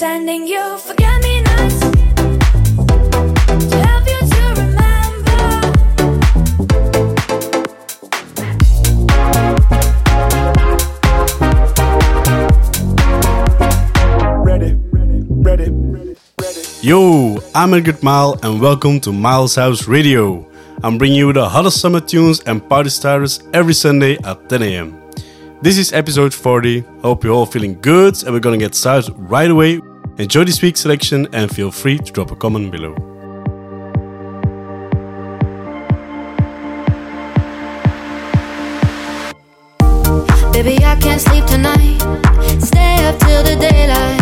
sending you forget me nots. Ready, ready, ready, ready. Yo, I'm Elgert Mal and welcome to Miles House Radio. I'm bringing you the hottest summer tunes and party starters every Sunday at 10 a.m. This is episode 40. Hope you're all feeling good and we're gonna get started right away Enjoy this week's selection and feel free to drop a comment below. Baby, I can't sleep tonight. Stay up till the daylight.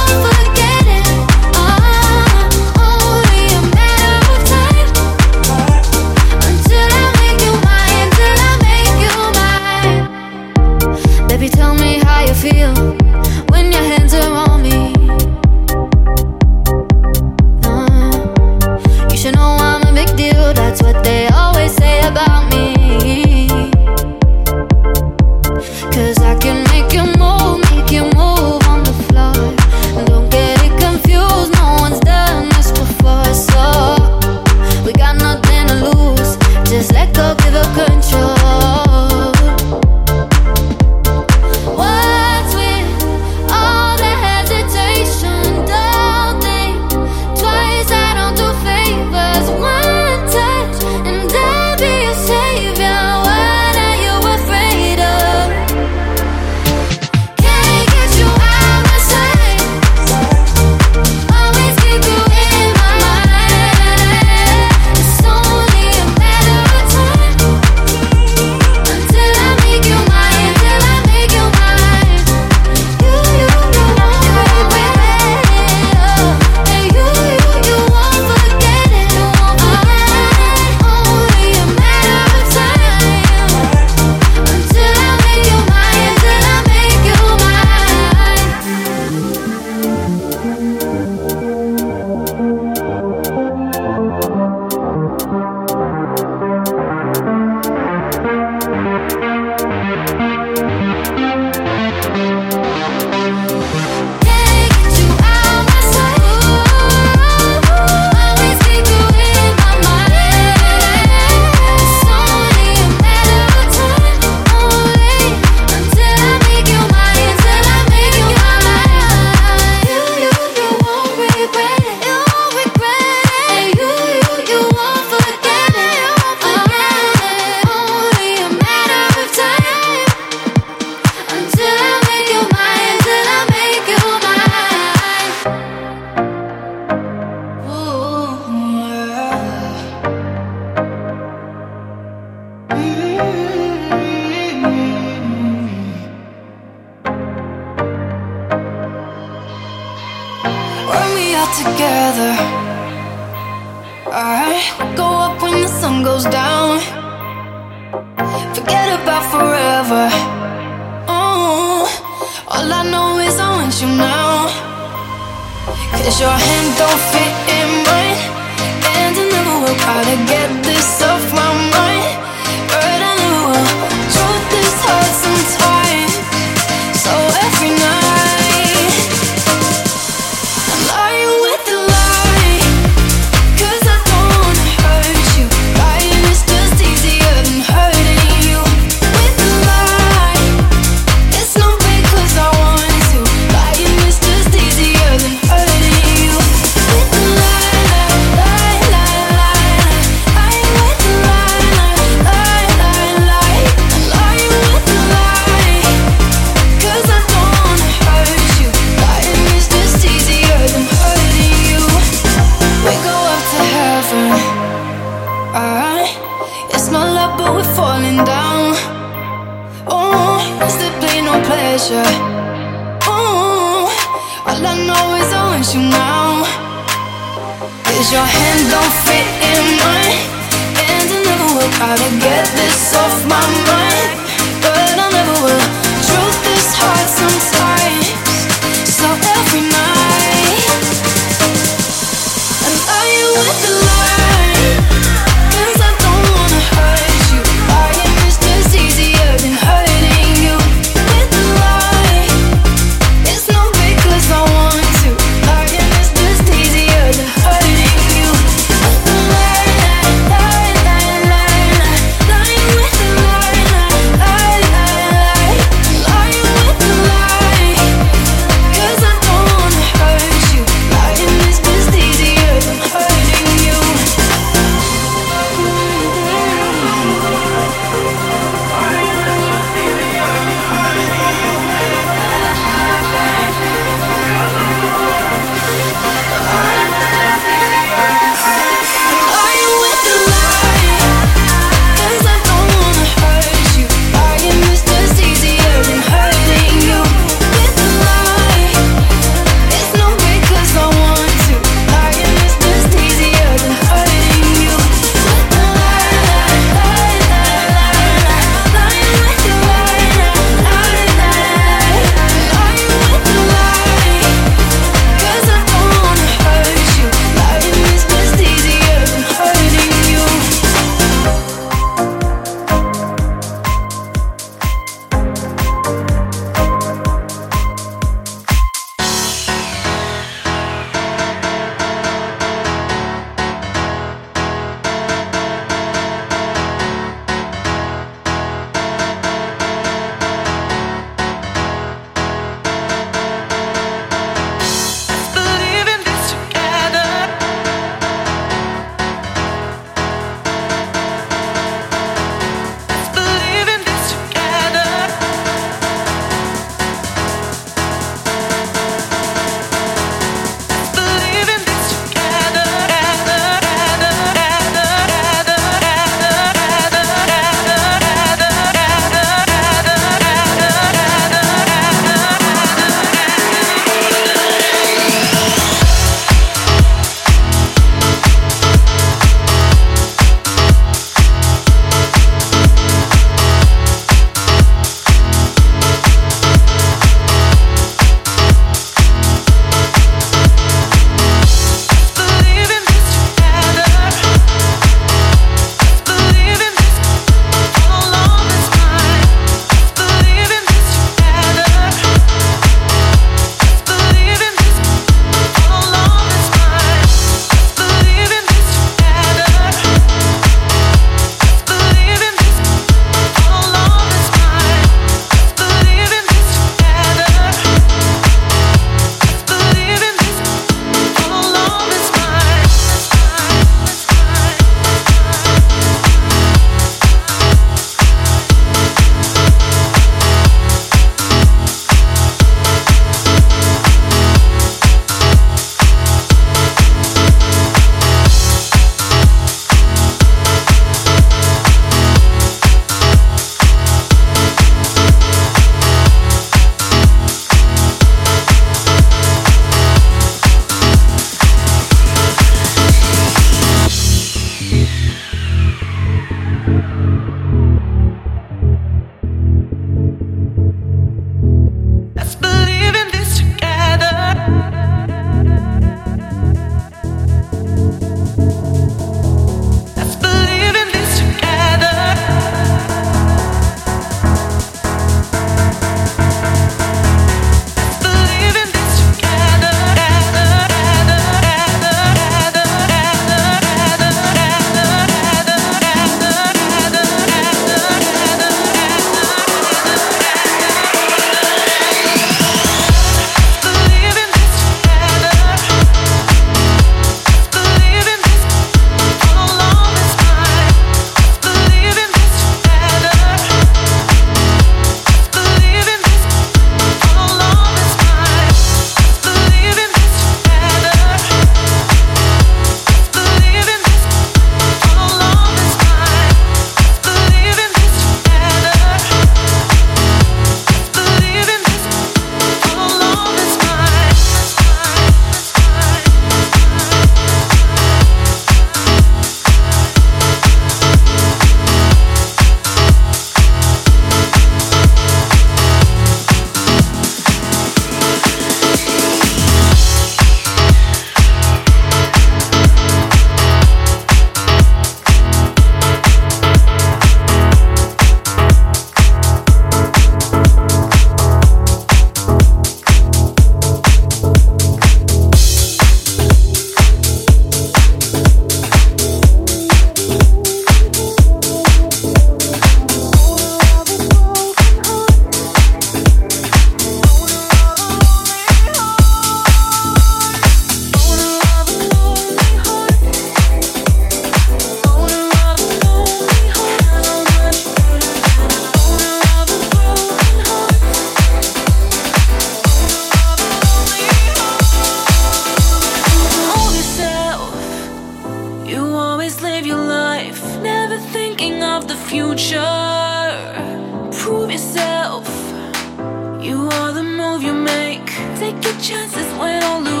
Take your chances when a loser.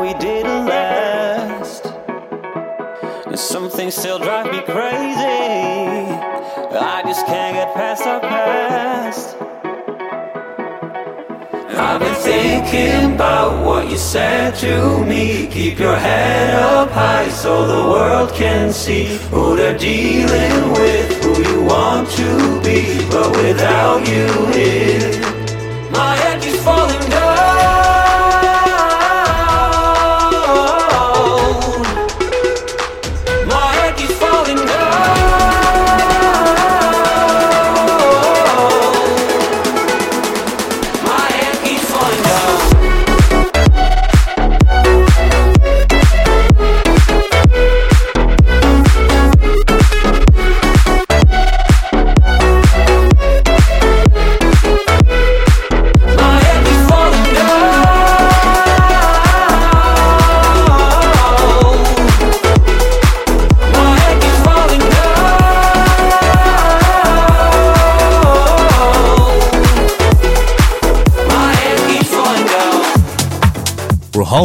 We didn't last. And some things still drive me crazy. I just can't get past our past. I've been thinking about what you said to me. Keep your head up high so the world can see who they're dealing with, who you want to be, but without you here.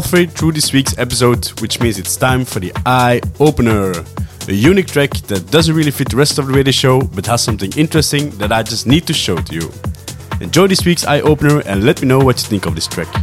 Halfway through this week's episode, which means it's time for the Eye Opener. A unique track that doesn't really fit the rest of the radio show, but has something interesting that I just need to show to you. Enjoy this week's Eye Opener and let me know what you think of this track.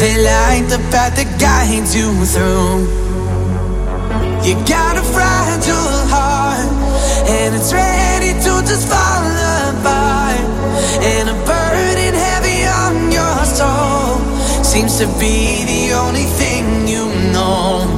They light the path that guides you through. You got a fragile heart, and it's ready to just fall apart. And a burden heavy on your soul seems to be the only thing you know.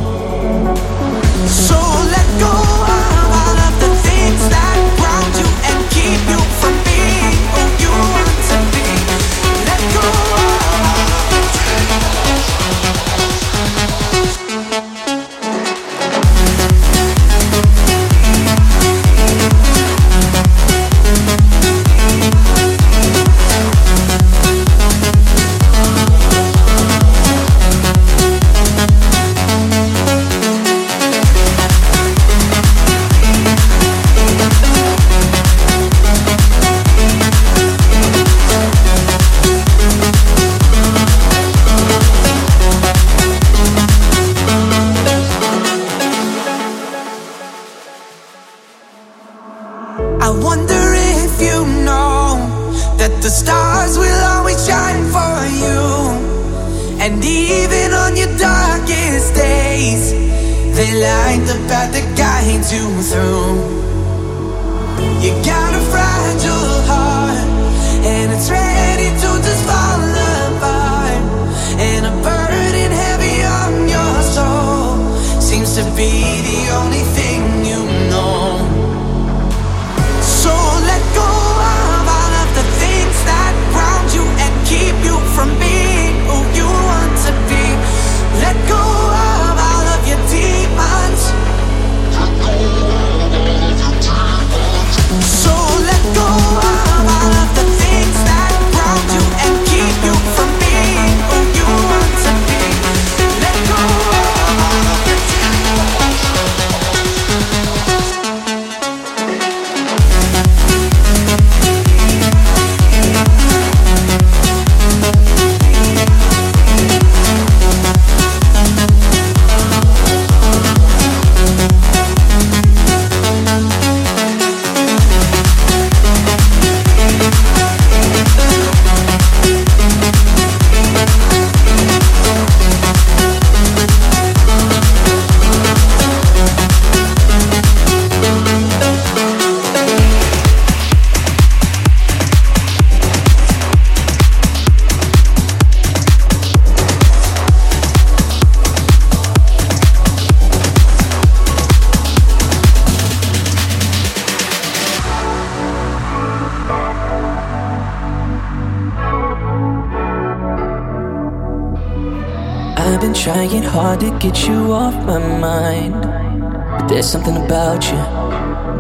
get you off my mind. But there's something about you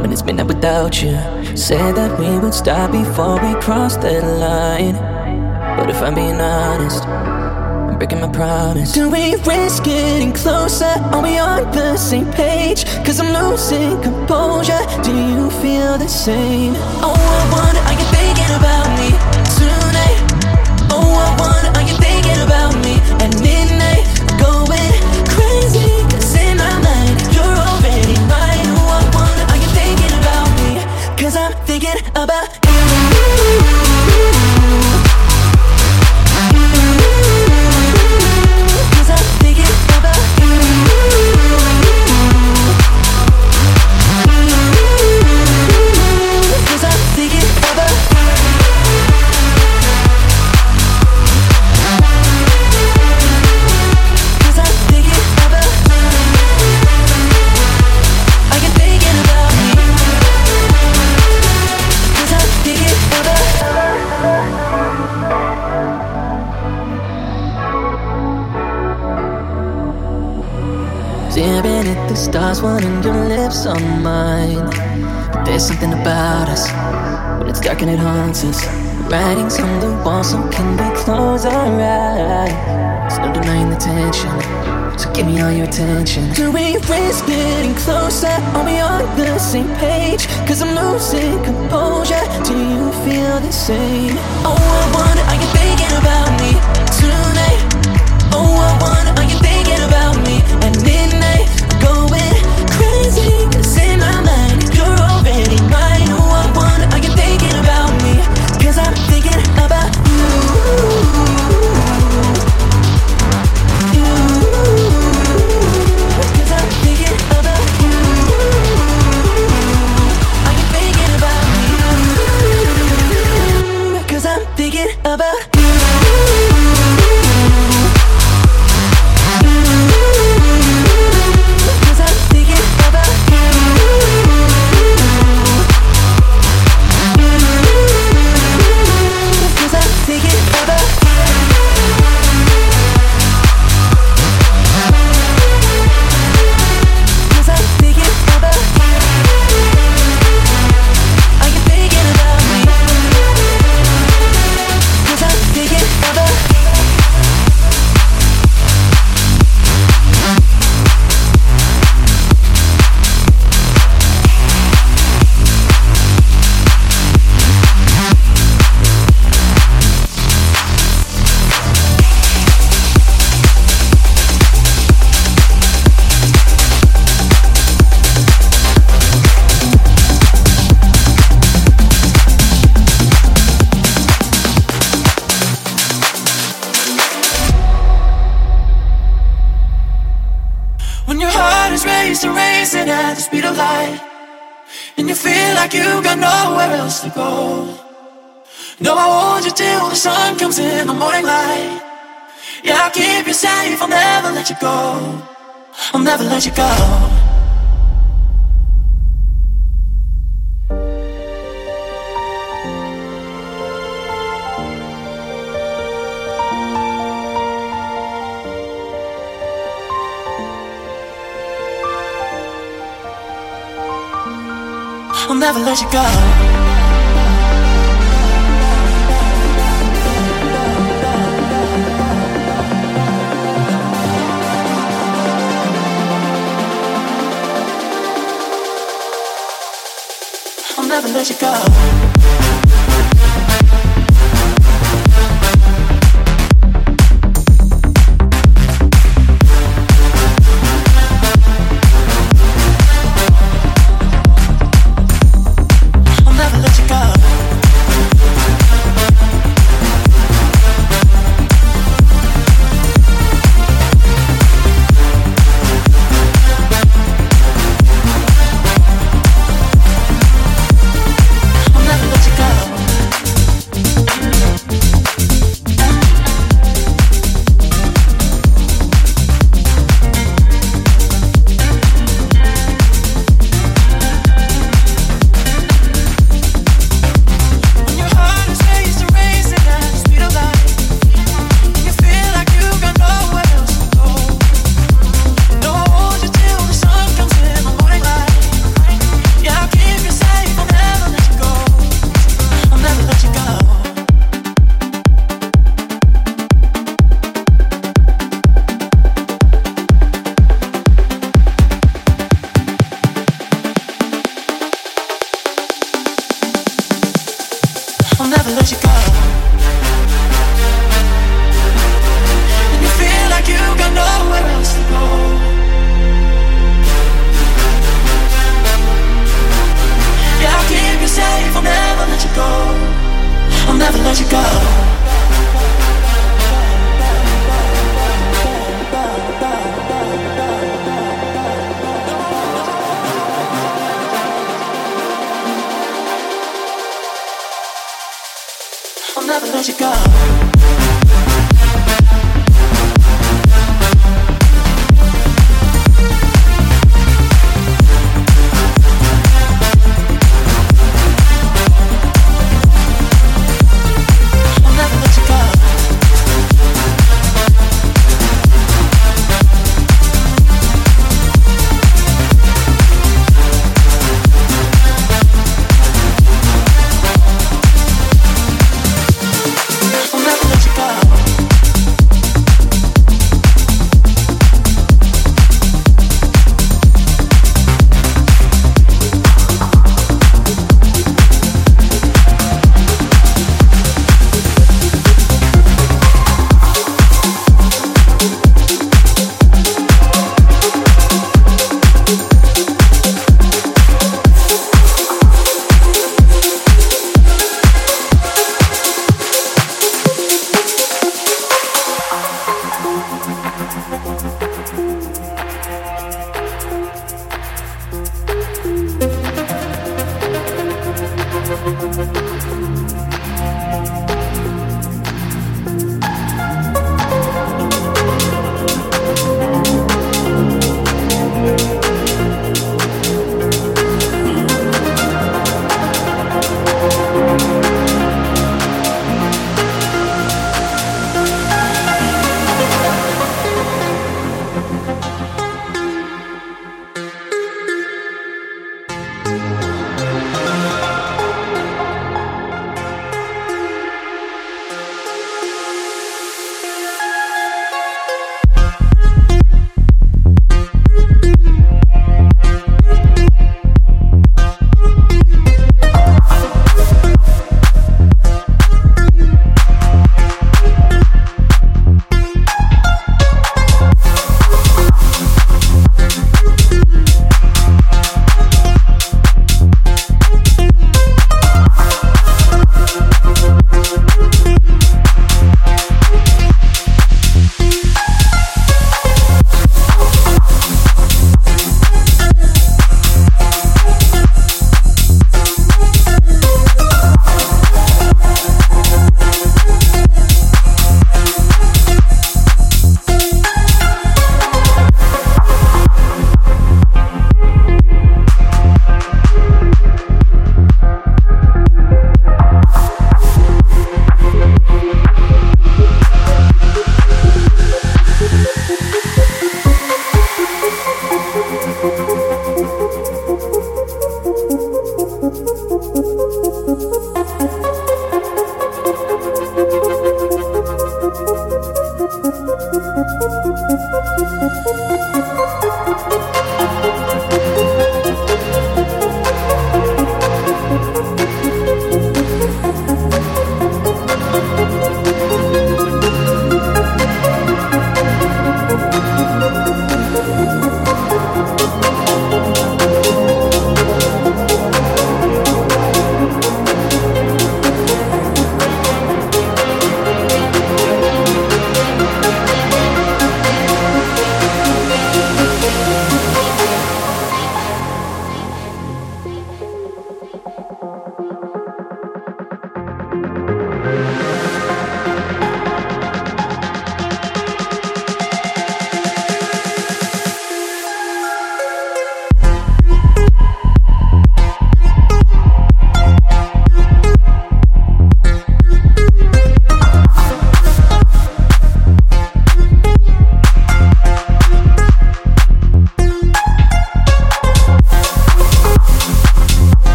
when it's up without you. Said that we would stop before we cross that line. But if I'm being honest, I'm breaking my promise. Do we risk getting closer? Are we on the same page? Cause I'm losing composure. Do you feel the same? Oh, I wonder, there? faces. Writings on the wall, so can we close our eyes? No denying the tension, so give me all your attention. Do we risk getting closer? Are we on the same page? Cause I'm losing composure. Do you feel the same? Oh, I wonder, are you thinking about me tonight? Oh, I wonder, are you like you got nowhere else to go. No, I want you till the sun comes in the morning light. Yeah, I'll keep you safe, I'll never let you go. I'll never let you go. never let you go. I'll never let you go.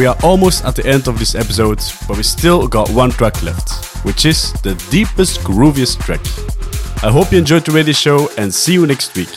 We are almost at the end of this episode, but we still got one track left, which is the deepest, grooviest track. I hope you enjoyed the radio show and see you next week.